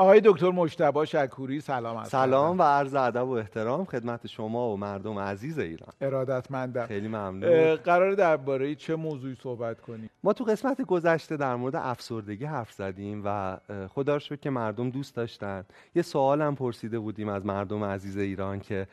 آقای دکتر مجتبی شکوری سلام سلام و عرض ادب و احترام خدمت شما و مردم عزیز ایران. ارادتمندم. خیلی ممنون. قرار درباره چه موضوعی صحبت کنیم؟ ما تو قسمت گذشته در مورد افسردگی حرف زدیم و خدا رو که مردم دوست داشتن. یه سوال هم پرسیده بودیم از مردم عزیز ایران که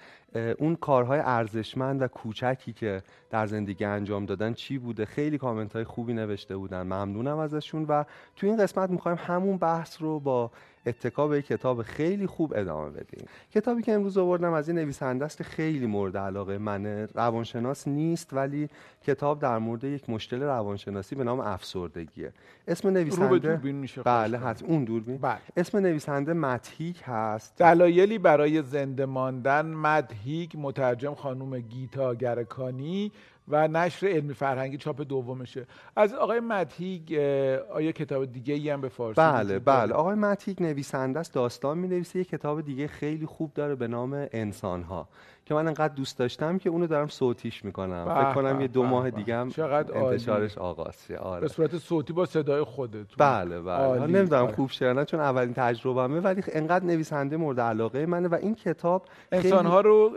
اون کارهای ارزشمند و کوچکی که در زندگی انجام دادن چی بوده؟ خیلی کامنت های خوبی نوشته بودن. ممنونم ازشون و تو این قسمت می‌خوایم همون بحث رو با اتکا به کتاب خیلی خوب ادامه بدیم. کتابی که امروز آوردم از این نویسنده است که خیلی مورد علاقه منه روانشناس نیست ولی کتاب در مورد یک مشکل روانشناسی به نام افسردگیه. اسم نویسنده میشه بله حتما. اون دوربین. بله. اسم نویسنده مدهیک هست. دلایلی برای زنده ماندن مدهیک مترجم خانم گیتا گرکانی و نشر علمی فرهنگی چاپ دومشه. از آقای متیگ آیا کتاب دیگه ای هم به فارسی بله بله. آقای متیگ نویسنده است داستان می نویسه یه کتاب دیگه خیلی خوب داره به نام انسان ها که من انقدر دوست داشتم که اونو دارم صوتیش می‌کنم. فکر کنم یه دو ماه دیگه هم انتشارش آغاز آره. به صورت صوتی با صدای خودت بله بله. نمی‌دونم آره. خوب شده چون اولین تجربهمه ولی انقدر نویسنده مورد علاقه منه و این کتاب انسان ها رو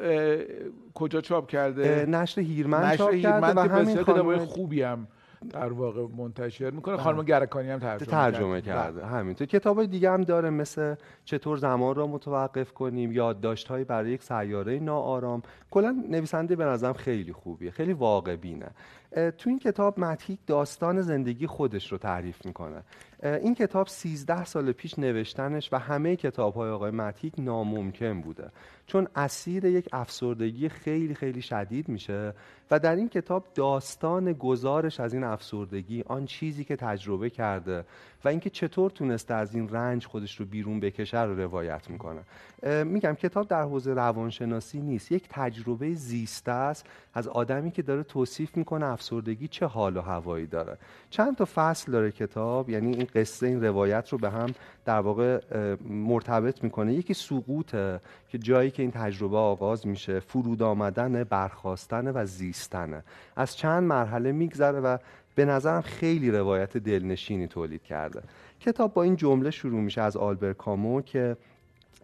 کجا چاپ کرده؟ نشر هیرمن نشر چاپ کرده و همین خانم خوبی هم در واقع منتشر می‌کنه. خانم گرکانی هم ترجمه, ترجمه کرده. بله. همینطور کتاب های دیگه هم داره مثل چطور زمان را متوقف کنیم یادداشت های برای یک سیاره ناآرام. کلا نویسنده به نظرم خیلی خوبیه خیلی واقع بینه تو این کتاب متیک داستان زندگی خودش رو تعریف می‌کنه. این کتاب 13 سال پیش نوشتنش و همه کتاب های آقای متیک ناممکن بوده. چون اسیر یک افسردگی خیلی خیلی شدید میشه و در این کتاب داستان گزارش از این افسردگی آن چیزی که تجربه کرده و اینکه چطور تونسته از این رنج خودش رو بیرون بکشه رو روایت می‌کنه. میگم کتاب در حوزه روانشناسی نیست. یک تجربه زیسته است از آدمی که داره توصیف می‌کنه افسردگی چه حال و هوایی داره. چند تا فصل داره کتاب یعنی این قصه این روایت رو به هم در واقع مرتبط می‌کنه. یکی سقوطه که جایی که این تجربه آغاز میشه فرود آمدن برخواستن و زیستنه. از چند مرحله میگذره و به نظرم خیلی روایت دلنشینی تولید کرده. کتاب با این جمله شروع میشه از آلبر کامو که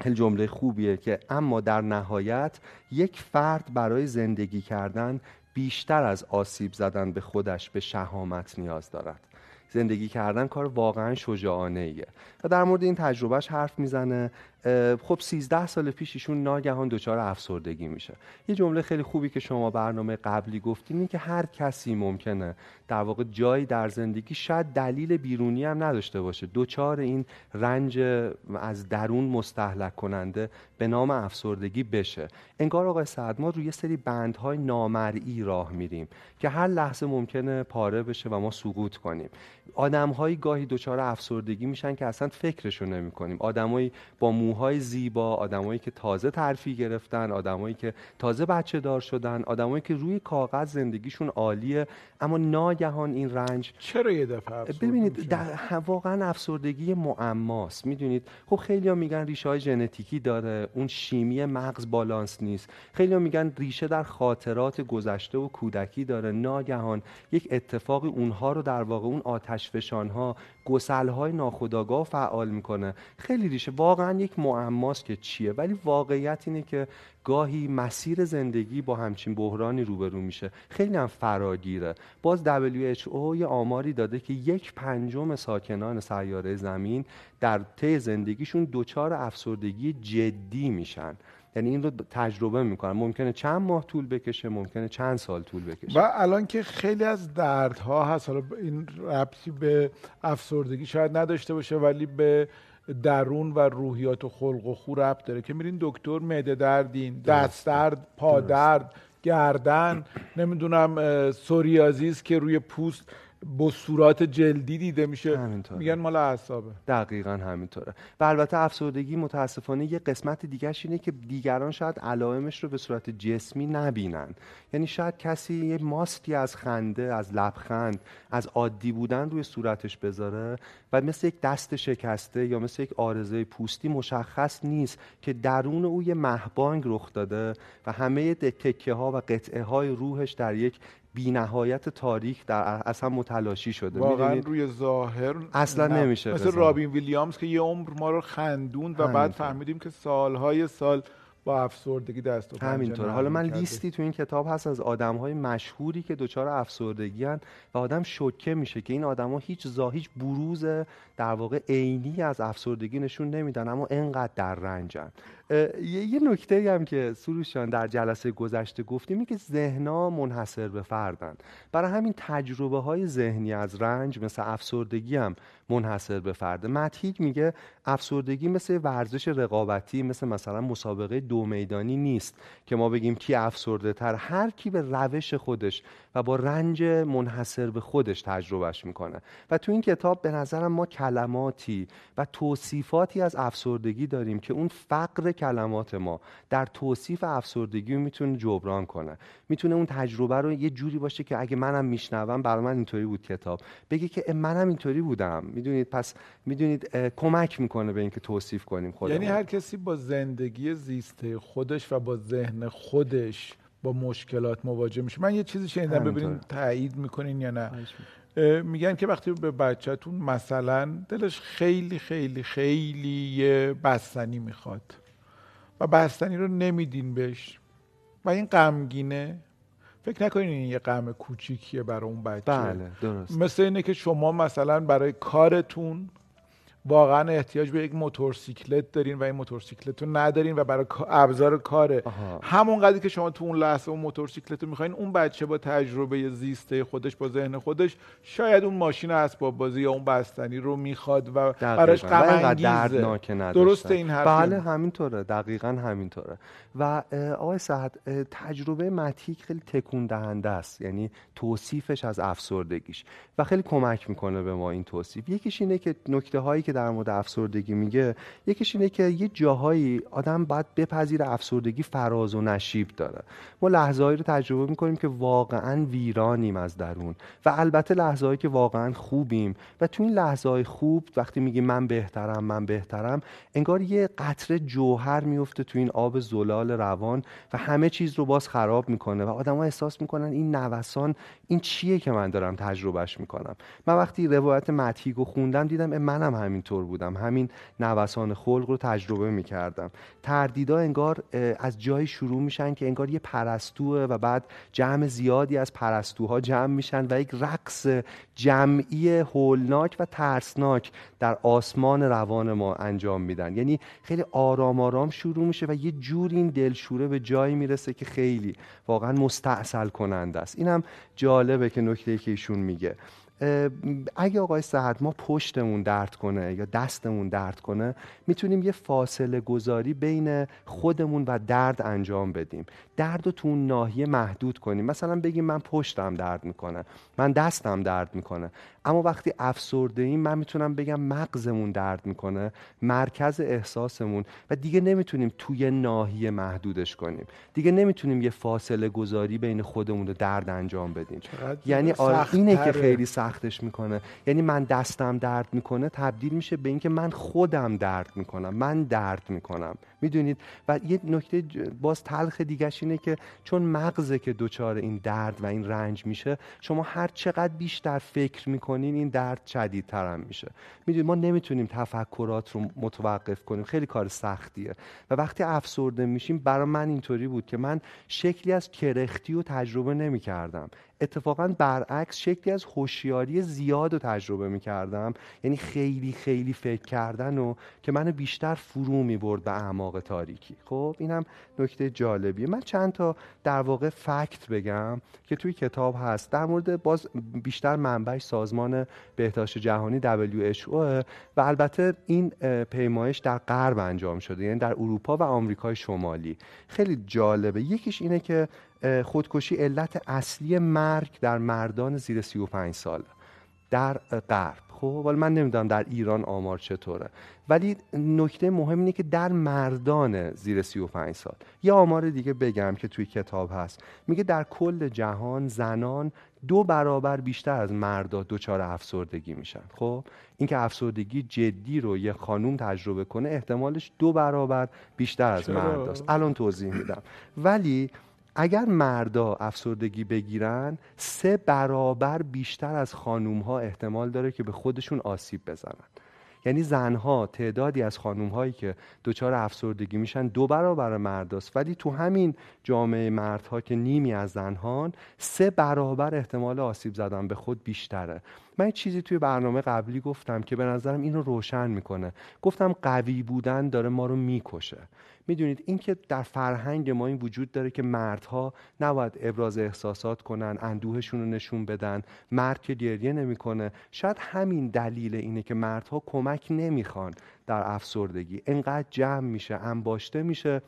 خیلی جمله خوبیه که اما در نهایت یک فرد برای زندگی کردن بیشتر از آسیب زدن به خودش به شهامت نیاز دارد. زندگی کردن کار واقعا شجاعانه ایه و در مورد این تجربهش حرف می‌زنه خب 13 سال پیش ایشون ناگهان دچار افسردگی میشه. یه جمله خیلی خوبی که شما برنامه قبلی گفتین این که هر کسی ممکنه در واقع جایی در زندگی شاید دلیل بیرونی هم نداشته باشه. دچار این رنج از درون مستحلک کننده به نام افسردگی بشه. انگار آقای سعد ما روی سری بندهای نامرئی راه میریم که هر لحظه ممکنه پاره بشه و ما سقوط کنیم. آدمهایی گاهی دچار افسردگی میشن که اصلا فکرشو نمی‌کنیم. آدمایی با موهای زیبا آدمایی که تازه ترفی گرفتن آدمایی که تازه بچه دار شدن آدمایی که روی کاغذ زندگیشون عالیه اما ناگهان این رنج چرا یه دفعه ببینید در واقعا افسردگی معماست. می‌دونید خب خیلی میگن ریشه های ژنتیکی داره اون شیمی مغز بالانس نیست. خیلی میگن ریشه در خاطرات گذشته و کودکی داره. ناگهان یک اتفاقی اونها رو در واقع اون آتش فشان ها گسل های ناخودآگاه فعال می‌کنه. خیلی ریشه. واقعا یک معماست که چیه. ولی واقعیت اینه که گاهی مسیر زندگی با همچین بحرانی روبرو میشه. خیلی هم فراگیره. باز WHO یه آماری داده که یک پنجم ساکنان سیاره زمین در طی زندگیشون دچار افسردگی جدی میشن. یعنی این رو تجربه می‌کنن ممکنه چند ماه طول بکشه ممکنه چند سال طول بکشه. و الان که خیلی از دردها هست حالا این ربطی به افسردگی شاید نداشته باشه ولی به درون و روحیات و خلق و خو ربط داره که میرین دکتر معده دردین دست درد پا درد گردن نمی‌دونم سوریازیس که روی پوست با صورت جلدی دیده میشه. همینطوره. میگن مال اعصابه. دقیقا همینطوره. و البته افسردگی متاسفانه یه قسمت دیگرش اینه که دیگران شاید علائمش رو به صورت جسمی نبینن. یعنی شاید کسی یه ماستی از خنده از لبخند از عادی بودن روی صورتش بذاره و مثل یک دست شکسته یا مثل یک آرزه پوستی مشخص نیست که درون او یه مهبانگ رخ داده و همه تکه ها و قطعه های روحش در یک بینهایت تاریخ در اصلا متلاشی شده. واقعا روی ظاهر اصلا نمیشه مثل رابین ویلیامز که یه عمر ما رو خندوند و بعد فهمیدیم که سالهای سال با افسردگی دست و همینطور حالا من لیستی تو این کتاب هست از آدم های مشهوری که دچار افسردگی هن و آدم شوکه میشه که این آدما هیچ زا هیچ بروز در واقع عینی از افسردگی نشون نمیدن اما انقدر در رنجن. یه نکته هم که سروشان در جلسه گذشته گفتیم که ذهنا منحصر به فردن. برای همین تجربه های ذهنی از رنج مثل افسردگی هم منحصر به فرده. متهیک میگه افسردگی مثل ورزش رقابتی مثل مثلا مسابقه دو میدانی نیست که ما بگیم کی افسرده تر. هر کی به روش خودش و با رنج منحصر به خودش تجربهش می‌کنه. و تو این کتاب به نظرم ما کلماتی و توصیفاتی از افسردگی داریم که اون فقر کلمات ما در توصیف افسردگی می‌تونه جبران کنه. می‌تونه اون تجربه رو یه جوری باشه که اگه منم میشنوم برای من اینطوری بود کتاب. بگه که منم اینطوری بودم. می‌دونید؟ پس می‌دونید کمک می‌کنه به اینکه توصیف کنیم خودمون. یعنی هر کسی با زندگی زیسته خودش و با ذهن خودش با مشکلات مواجه میشه. من یه چیزی شنیدم ببینید تایید می‌کنین یا نه. میگن که وقتی به بچهتون مثلا دلش خیلی خیلی خیلی بستنی می‌خواد و بستنی رو نمیدین بهش و این غمگینه فکر نکنین این یه غم کوچیکیه برای اون بچه. بله درست مثل اینه که شما مثلا برای کارتون واقعا احتیاج به یک موتورسیکلت دارین و این موتورسیکلت رو ندارین و برای ابزار کاره. همون قدری که شما تو اون لحظه اون موتورسیکلت رو می‌خواین اون بچه با تجربه زیسته خودش با ذهن خودش شاید اون ماشین اسباب بازی یا اون بستنی رو می‌خواد و براش غم درست این حرف بله همینطوره. دقیقا همینطوره. و آقای سعد تجربه متیک خیلی تکون دهنده است. یعنی توصیفش از افسردگیش. و خیلی کمک می‌کنه به ما این توصیف. یکیش اینه که نکته هایی که در مورد افسردگی میگه یکیش اینه که یه جاهایی آدم باید بپذیر افسردگی فراز و نشیب داره. ما لحظه‌ای رو تجربه می‌کنیم که واقعا ویرانیم از درون و البته لحظه‌ای که واقعا خوبیم. و تو این لحظه خوب وقتی میگیم من بهترم من بهترم انگار یه قطره جوهر میفته تو این آب زلال روان و همه چیز رو باز خراب می‌کنه و آدما احساس می‌کنن این نوسان این چیه که من دارم تجربهش می‌کنم. من وقتی روایت متیگو خوندم دیدم منم همینطور بودم. همین نوسان خلق رو تجربه می‌کردم. تردیدا انگار از جایی شروع میشن که انگار یه پرستوه و بعد جمع زیادی از پرستوها جمع میشن و یک رقص جمعی هولناک و ترسناک در آسمان روان ما انجام میدن. یعنی خیلی آرام آرام شروع میشه و یه جور این دلشوره به جایی می‌رسه که خیلی واقعا مستاصل کننده است. اینم جالبه که نکته که ایشون میگه. اگه آقای صحت ما پشتمون درد کنه یا دستمون درد کنه می‌تونیم یه فاصله گذاری بین خودمون و درد انجام بدیم. درد رو تو اون ناحیه محدود کنیم. مثلا بگیم من پشتم درد می‌کنه من دستم درد می‌کنه. اما وقتی افسرده ایم من می‌تونم بگم مغزمون درد می‌کنه مرکز احساسمون و دیگه نمی‌تونیم توی ناحیه محدودش کنیم. دیگه نمی‌تونیم یه فاصله گذاری بین خودمون و درد انجام بدیم. یعنی اینه که خیلی سختش می‌کنه. یعنی من دستم درد می‌کنه تبدیل میشه به اینکه من خودم درد می‌کنم من درد می‌کنم. می‌دونید؟ و یه نکته باز تلخ دیگهش اینه که چون مغزه که دچار این درد و این رنج میشه شما هر چقدر بیشتر فکر می‌کنین این درد شدیدتر هم میشه. می‌دونید ما نمی‌تونیم تفکرات رو متوقف کنیم. خیلی کار سختیه. و وقتی افسرده میشیم برای من اینطوری بود که من شکلی از کرختی و تجربه نمی‌کردم. اتفاقا برعکس شکلی از هوشیاری زیاد رو تجربه می کردم یعنی خیلی خیلی فکر کردن و که منو بیشتر فرو می برد به اعماق تاریکی. خب اینم نکته جالبیه. من چند تا در واقع فکت بگم که توی کتاب هست. در مورد باز بیشتر منبعش سازمان بهداشت جهانی WHO و البته این پیمایش در غرب انجام شده. یعنی در اروپا و آمریکای شمالی. خیلی جالبه. یکیش اینه که خودکشی علت اصلی مرگ در مردان زیر 35 سال. در غرب. خب ولی من نمی‌دونم در ایران آمار چطوره. ولی نکته مهم اینه که در مردان زیر 35 سال. یه آمار دیگه بگم که توی کتاب هست. میگه در کل جهان زنان دو برابر بیشتر از مردا دچار افسردگی میشن. خب اینکه افسردگی جدی رو یه خانوم تجربه کنه احتمالش دو برابر بیشتر از مرداست الان توضیح میدم. ولی اگر مردا افسردگی بگیرن سه برابر بیشتر از خانوم ها احتمال داره که به خودشون آسیب بزنن. یعنی زنها تعدادی از خانوم هایی که دچار افسردگی میشن دو برابر مرداست. ولی تو همین جامعه مردها که نیمی از زنهان سه برابر احتمال آسیب زدن به خود بیشتره. من چیزی توی برنامه قبلی گفتم که به نظرم اینو روشن می‌کنه. گفتم قوی بودن داره ما رو می‌کشه. می‌دونید اینکه در فرهنگ ما این وجود داره که مردها نباید ابراز احساسات کنن اندوهشون رو نشون بدن مرد که گریه نمی‌کنه. شاید همین دلیل اینه که مردها کمک نمی‌خوان در افسردگی. انقدر جمع میشه انباشته میشه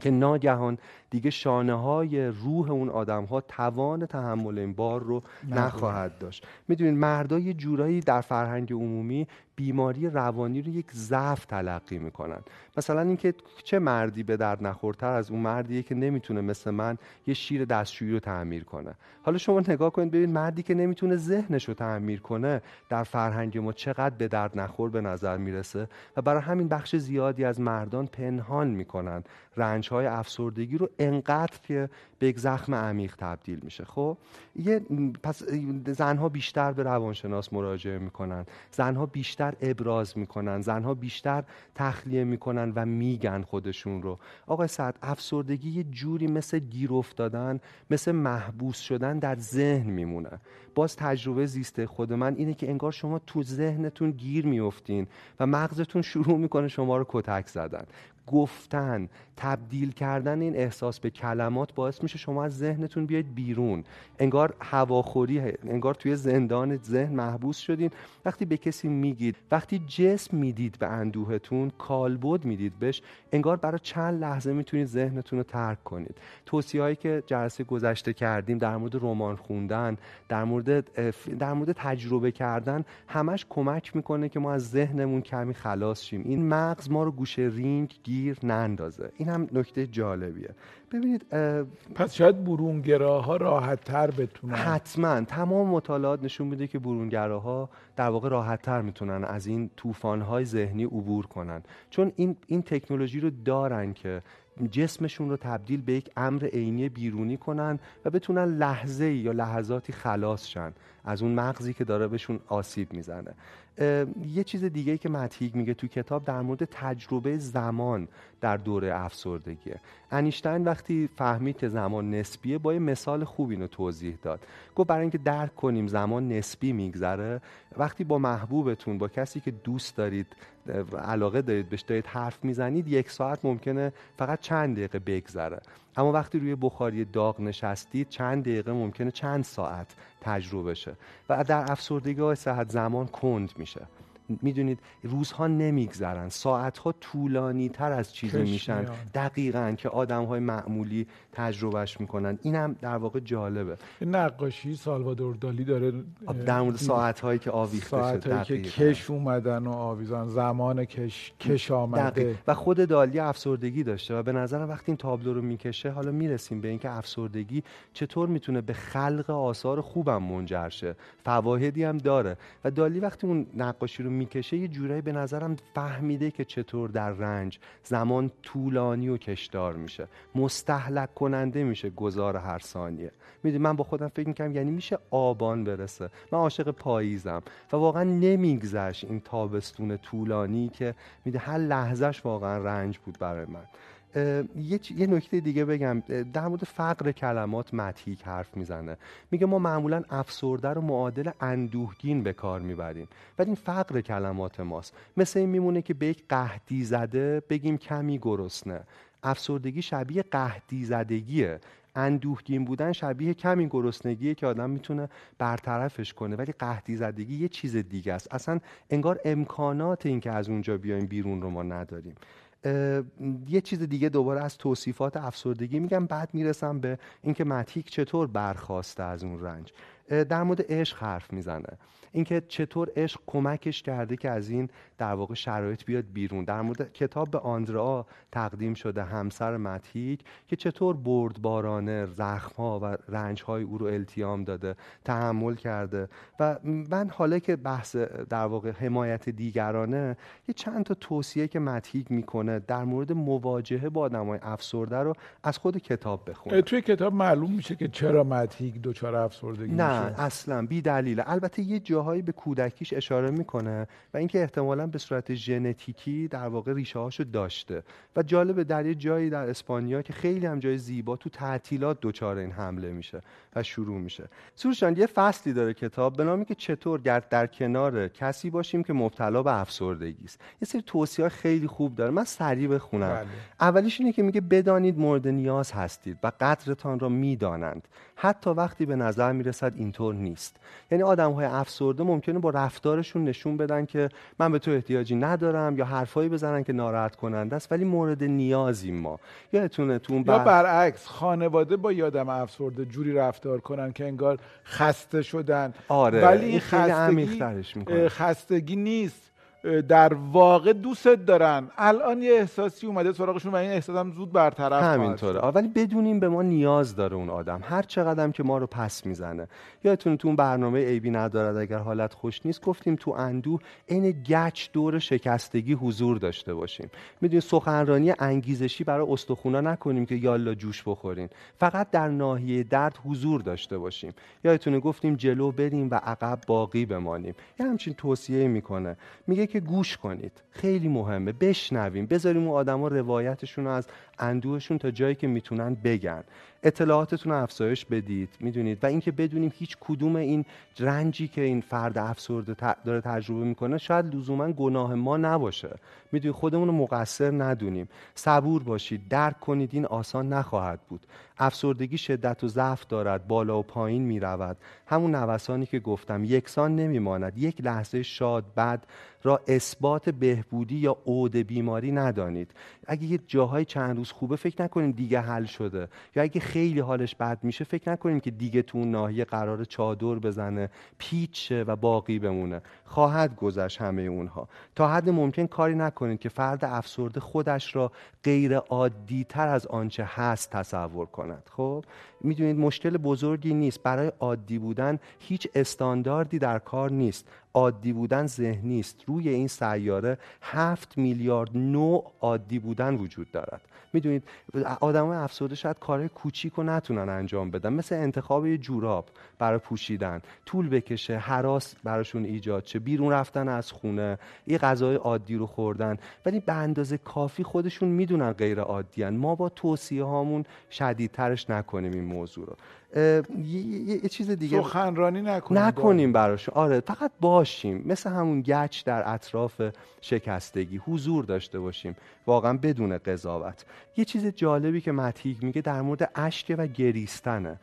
که ناگهان دیگه شانه های روح اون آدم ها توان تحمل این بار رو نخواهد داشت. می‌دونید مردا یه جورایی در فرهنگ عمومی بیماری روانی رو یک ضعف تلقی می‌کنن. مثلا اینکه چه مردی به درد نخورتر از اون مردیه که نمی‌تونه مثل من یه شیر دستشویی رو تعمیر کنه. حالا شما نگاه کنید ببین مردی که نمی‌تونه ذهنش رو تعمیر کنه در فرهنگ ما چقدر به درد نخور به نظر می‌رسه؟ و برای همین بخش زیادی از مردان پنهان می‌کنن. رنج های افسردگی رو انقدر که به یک زخم عمیق تبدیل میشه. خب یه پس زنها بیشتر به روانشناس مراجعه می‌کنن. زنها بیشتر ابراز می‌کنن زنها بیشتر تخلیه می‌کنن و میگن خودشون رو. آقای سعد افسردگی یه جوری مثل گیر افتادن مثل محبوس شدن در ذهن میمونه. باز تجربه زیسته خود من اینه که انگار شما تو ذهنتون گیر میفتین و مغزتون شروع می‌کنه شما رو کتک زدن. گفتن تبدیل کردن این احساس به کلمات باعث میشه شما از ذهنتون بیاید بیرون. انگار هواخوری انگار توی زندان ذهن محبوس شدین. وقتی به کسی میگید وقتی جسم می‌دید به اندوهتون کالبد می‌دید بهش انگار برای چند لحظه می‌تونید ذهنتون رو ترک کنید. توصیه هایی که جلسه گذشته کردیم در مورد رمان خوندن در مورد در مورد تجربه کردن همش کمک می‌کنه که ما از ذهنمون کمی خلاص شیم. این مغز ما رو گوشه رینگ گیر نندازه. این هم نکته جالبیه. ببینید پس شاید برونگراها راحت تر بتونن. حتما. تمام مطالعات نشون میده که برونگراها در واقع راحت تر می‌تونن از این طوفان‌های ذهنی عبور کنن. چون این این تکنولوژی رو دارن که جسمشون رو تبدیل به یک امر عینی بیرونی کنن و بتونن لحظه یا لحظاتی خلاص شن از اون مغزی که داره بهشون آسیب می‌زنه. یه چیز دیگه که متیگ میگه تو کتاب در مورد تجربه زمان در دوره افسردگیه انیشتین وقتی فهمید که زمان نسبیه با یه مثال خوب اینو توضیح داد. گفت برای اینکه درک کنیم زمان نسبی میگذره وقتی با محبوبتون با کسی که دوست دارید علاقه دارید بهش دارید حرف می‌زنید یک ساعت ممکنه فقط چند دقیقه بگذره. اما وقتی روی بخاری داغ نشستید چند دقیقه ممکنه چند ساعت تجربه شه و در افسردگی های صحت زمان کند میشه. می‌دونید روزها نمیگذرن. ساعتها طولانی تر از چیزی میشن. دقیقا که آدم های معمولی تجربهش می‌کنن. اینم در واقع جالبه. نقاشی سالوادور دالی داره در مورد ساعت هایی که آویخته ساعت هایی که کش اومدن و آویزان زمان کش, کش آمده. و خود دالی افسردگی داشته و به نظرم وقتی این تابلو رو می‌کشه حالا می‌رسیم به اینکه افسردگی چطور می‌تونه به خلق آثار خوبم منجر شه. فواهدی هم داره. و دالی وقتی اون نقاشی رو می‌کشه یه جورایی به نظرم فهمیده که چطور در رنج زمان طولانی و کشدار میشه. مستحلک کننده میشه گذار هر ثانیه. می‌دونی من با خودم فکر می‌کنم یعنی میشه آبان برسه. من عاشق پاییزم و واقعا نمیگذشت این تابستون طولانی که میده هر لحظهش واقعا رنج بود برای من. یه, یه نکته دیگه بگم. در مورد فقر کلمات متیک حرف می‌زنه. میگه ما معمولا افسرده رو معادل اندوهگین به کار می‌بریم. ولی این فقر کلمات ماست. مثل این میمونه که به یک قهدی زده بگیم کمی گرسنه. افسردگی شبیه قهدی زدگیه. اندوهگین بودن شبیه کمی گرسنگیه که آدم می‌تونه برطرفش کنه. ولی قهدی زدگی یه چیز دیگه است. اصلا انگار امکانات این که از اونجا بیایم بیرون رو ما نداریم. یه چیز دیگه دوباره از توصیفات افسردگی میگم بعد می‌رسم به اینکه متیک چطور برخواسته از اون رنج. در مورد عشق حرف می‌زنه. اینکه چطور عشق کمکش کرده که از این در واقع شرایط بیاد بیرون. در مورد کتاب به آندرا تقدیم شده همسر متیک که چطور بردبارانه زخمها و رنجهای او رو التیام داده تحمل کرده و من حالا که بحث در واقع حمایت دیگرانه یه چند تا توصیه که متیک می‌کنه در مورد مواجهه با آدمای افسرده رو از خود کتاب بخونه. توی کتاب معلوم میشه که چرا متیک دچار افسردگی نه میشه؟ اصلا بی دلیل البته یه جاهایی به کودکیش اشاره می‌کنه و اینکه احتمالا به صورت ژنتیکی در واقع ریشه هاشو داشته. و جالبه در یه جایی در اسپانیا که خیلی هم جای زیبا تو تعطیلات دچار این حمله میشه و شروع میشه. سروشان یه فصلی داره کتاب به نامی که چطور گرد در کنار کسی باشیم که مبتلا به افسردگی است. یه سری توصیه خیلی خوب داره. من سریع بخونم. بله. اولیش اینه که میگه بدانید مورد نیاز هستید و قدرتان را می‌دانند. حتی وقتی به نظر می‌رسد اینطور نیست. یعنی آدم های افسرده ممکنه با رفتارشون نشون بدن که من به تو احتیاجی ندارم یا حرفایی بزنن که ناراحت کننده است ولی مورد نیازیم ما. یادتونه تو اون یا برعکس خانواده با یادم افسرده جوری رفتار کنن که انگار خسته شدن. آره ولی این خستگی خستگی نیست. در واقع دوستت دارن. الان یه احساسی اومده سراغشون و این احساس هم زود برطرف همینطوره. ولی بدونیم به ما نیاز داره اون آدم. هر چقدر که ما رو پس می‌زنه. یادتون تو اون برنامه ایبی ندارد اگر حالت خوش نیست گفتیم تو اندو عین گچ دور شکستگی حضور داشته باشیم. می‌دونی سخنرانی انگیزشی برای استخونا نکنیم که یالا جوش بخورین. فقط در ناحیه درد حضور داشته باشیم. یادتونه گفتیم جلو بریم و عقب باقی بمانیم. یه همچین توصیه می‌کنه. میگه که گوش کنید. خیلی مهمه. بشنویم. بذاریم اون آدما روایتشون رو از اندوهشون تا جایی که می‌تونن بگن. اطلاعاتتون رو افزایش بدید می‌دونید؟ و اینکه بدونیم هیچ کدوم این رنجی که این فرد افسرده داره تجربه می‌کنه شاید لزوما گناه ما نباشه. می‌دونید؟ خودمون رو مقصر ندونیم. صبور باشید. درک کنید این آسان نخواهد بود. افسردگی شدت و ضعف دارد بالا و پایین می‌رود. همون نوسانی که گفتم یکسان نمیماند. یک لحظه شاد بد را اثبات بهبودی یا عود بیماری ندانید. اگه یه جاهای چند روز خوبه فکر نکنیم دیگه حل شده. یا اگه خیلی حالش بد میشه فکر نکنیم که دیگه تو اون ناحیه قرار چادر بزنه پیچ و باقی بمونه. خواهد گذشت همه اونها. تا حد ممکن کاری نکنید که فرد افسرده خودش را غیر عادی تر از آنچه هست تصور کند. خب؟ می‌دونید مشکل بزرگی نیست. برای عادی بودن هیچ استانداردی در کار نیست. عادی بودن ذهنی است روی این سیاره هفت میلیارد نوع عادی بودن وجود دارد. می‌دونید آدم افسرده شاید کارهای کوچیک رو نتونن انجام بدن. مثل انتخاب یه جوراب برای پوشیدن. طول بکشه حراس براشون ایجاد چه بیرون رفتن از خونه یه غذای عادی رو خوردن. ولی به اندازه کافی خودشون می‌دونن غیر عادیان ما با توصیه هامون شدیدترش نکنیم این موضوع رو. یه،, یه چیز دیگه. سخنرانی نکنیم. نکنیم براش. آره فقط باشیم. مثل همون گچ در اطراف شکستگی. حضور داشته باشیم. واقعا بدون قضاوت. یه چیز جالبی که متیک میگه در مورد اشک و گریستنه.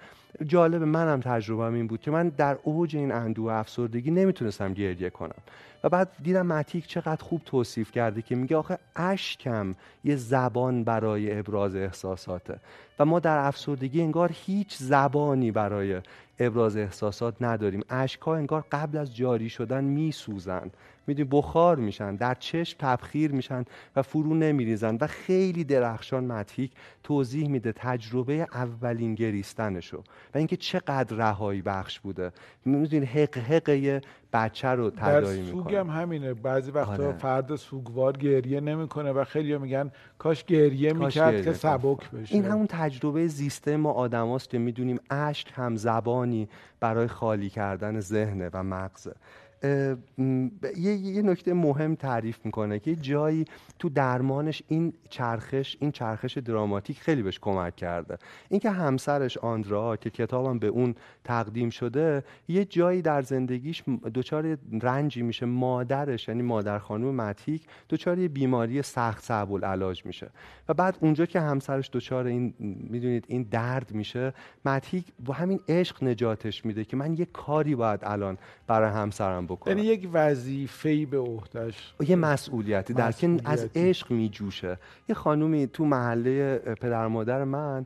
جالب منم تجربه این بود که من در اوج این اندوه افسردگی نمی‌تونستم گریه کنم. و بعد دیدم متیک چقدر خوب توصیف کرده که میگه آخه اشکم یه زبان برای ابراز احساساته. ما در افسردگی انگار هیچ زبانی برای ابراز احساسات نداریم. اشکها انگار قبل از جاری شدن میسوزند می‌دونی بخار میشن در چشم تبخیر میشن و فرو نمیریزن و خیلی درخشان متیک توضیح میده تجربه اولین گریستنشو و اینکه چقدر رهایی بخش بوده. می‌دونی حق حق بچه رو تدایی می‌کنه سوگ هم همینه. بعضی وقتا آره. فرد سوگوار گریه نمی‌کنه و خیلی میگن کاش گریه می‌کرد که سبک بشه. این همون تجربه زیسته ما آدماست که می‌دونیم اشک هم زبانی برای خالی کردن ذهنه و مغزه. یه, یه نکته مهم تعریف می‌کنه که جایی تو درمانش این چرخش این چرخش دراماتیک خیلی بهش کمک کرده. اینکه همسرش آندرا که کتابم به اون تقدیم شده یه جایی در زندگیش دچار رنجی میشه. مادرش یعنی مادر خانم متیک دچار یه بیماری سخت صعب العلاج میشه. و بعد اونجا که همسرش دچار این می‌دونید این درد میشه متیک با همین عشق نجاتش میده که من یه کاری باید الان برای همسرم بکنن یعنی یک وظیفه‌ای به عهدهش یه مسئولیتی در که از عشق میجوشه. یه خانومی تو محله پدر مادر من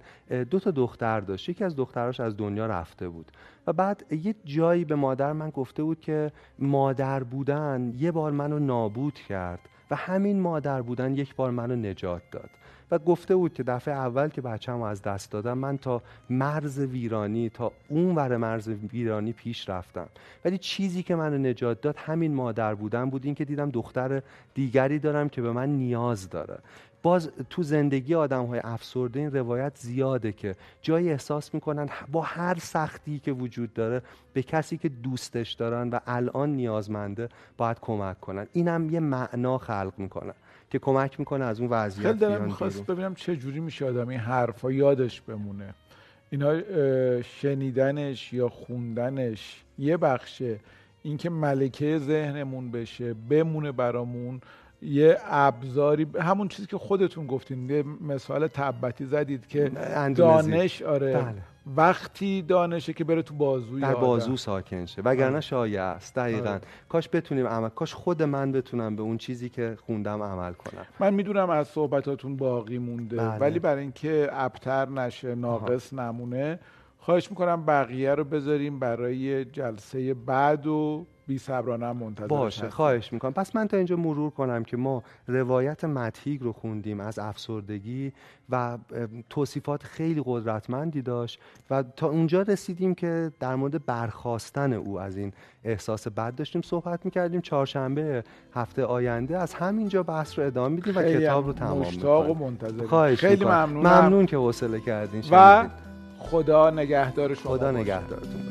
دو تا دختر داشت. یکی از دختراش از دنیا رفته بود. و بعد یه جایی به مادر من گفته بود که مادر بودن یه بار منو نابود کرد و همین مادر بودن یک بار منو نجات داد. و گفته بود که دفعه اول که بچه‌مو از دست دادم من تا مرز ویرانی تا اون ور مرز ویرانی پیش رفتم. ولی چیزی که منو نجات داد همین مادر بودن بود. این که دیدم دختر دیگری دارم که به من نیاز داره. باز تو زندگی آدم های افسرده این روایت زیاده که جایی احساس می‌کنن با هر سختی که وجود داره به کسی که دوستش دارن و الان نیازمنده باید کمک کنن. اینم یه معنا خلق می‌کنن که کمک می‌کنه از اون وضعیت خیلی دارم می‌خواست ببینم چه جوری میشه آدم این حرفا یادش بمونه. اینا شنیدنش یا خوندنش یه بخشه. اینکه ملکه ذهنمون بشه بمونه برامون یه ابزاری همون چیزی که خودتون گفتین یه مثال تبتی زدید که دانش آره بله. وقتی دانشه که بره تو بازوی در بازو ساکن شه وگرنه آره. شایع است دقیقا آره. کاش بتونیم عمل کاش خود من بتونم به اون چیزی که خوندم عمل کنم من می‌دونم از صحبتاتون باقی مونده بله. ولی برای اینکه ابتر نشه ناقص نمونه خواهش می‌کنم بقیه رو بذاریم برای جلسه بعد و بی صبرانه منتظر باشه خواهش می‌کنم. پس من تا اینجا مرور کنم که ما روایت متیگ رو خوندیم از افسردگی و توصیفات خیلی قدرتمندی داشت و تا اونجا رسیدیم که در مورد برخواستن او از این احساس بد داشتیم صحبت می‌کردیم. چهارشنبه هفته آینده از همینجا بحث رو ادامه میدیم و کتاب رو تمام مشتاق و منتظر خواهش خیلی ممنونم. ممنون که حوصله کردین. و خدا نگهدار شما خدا نگهدارتون.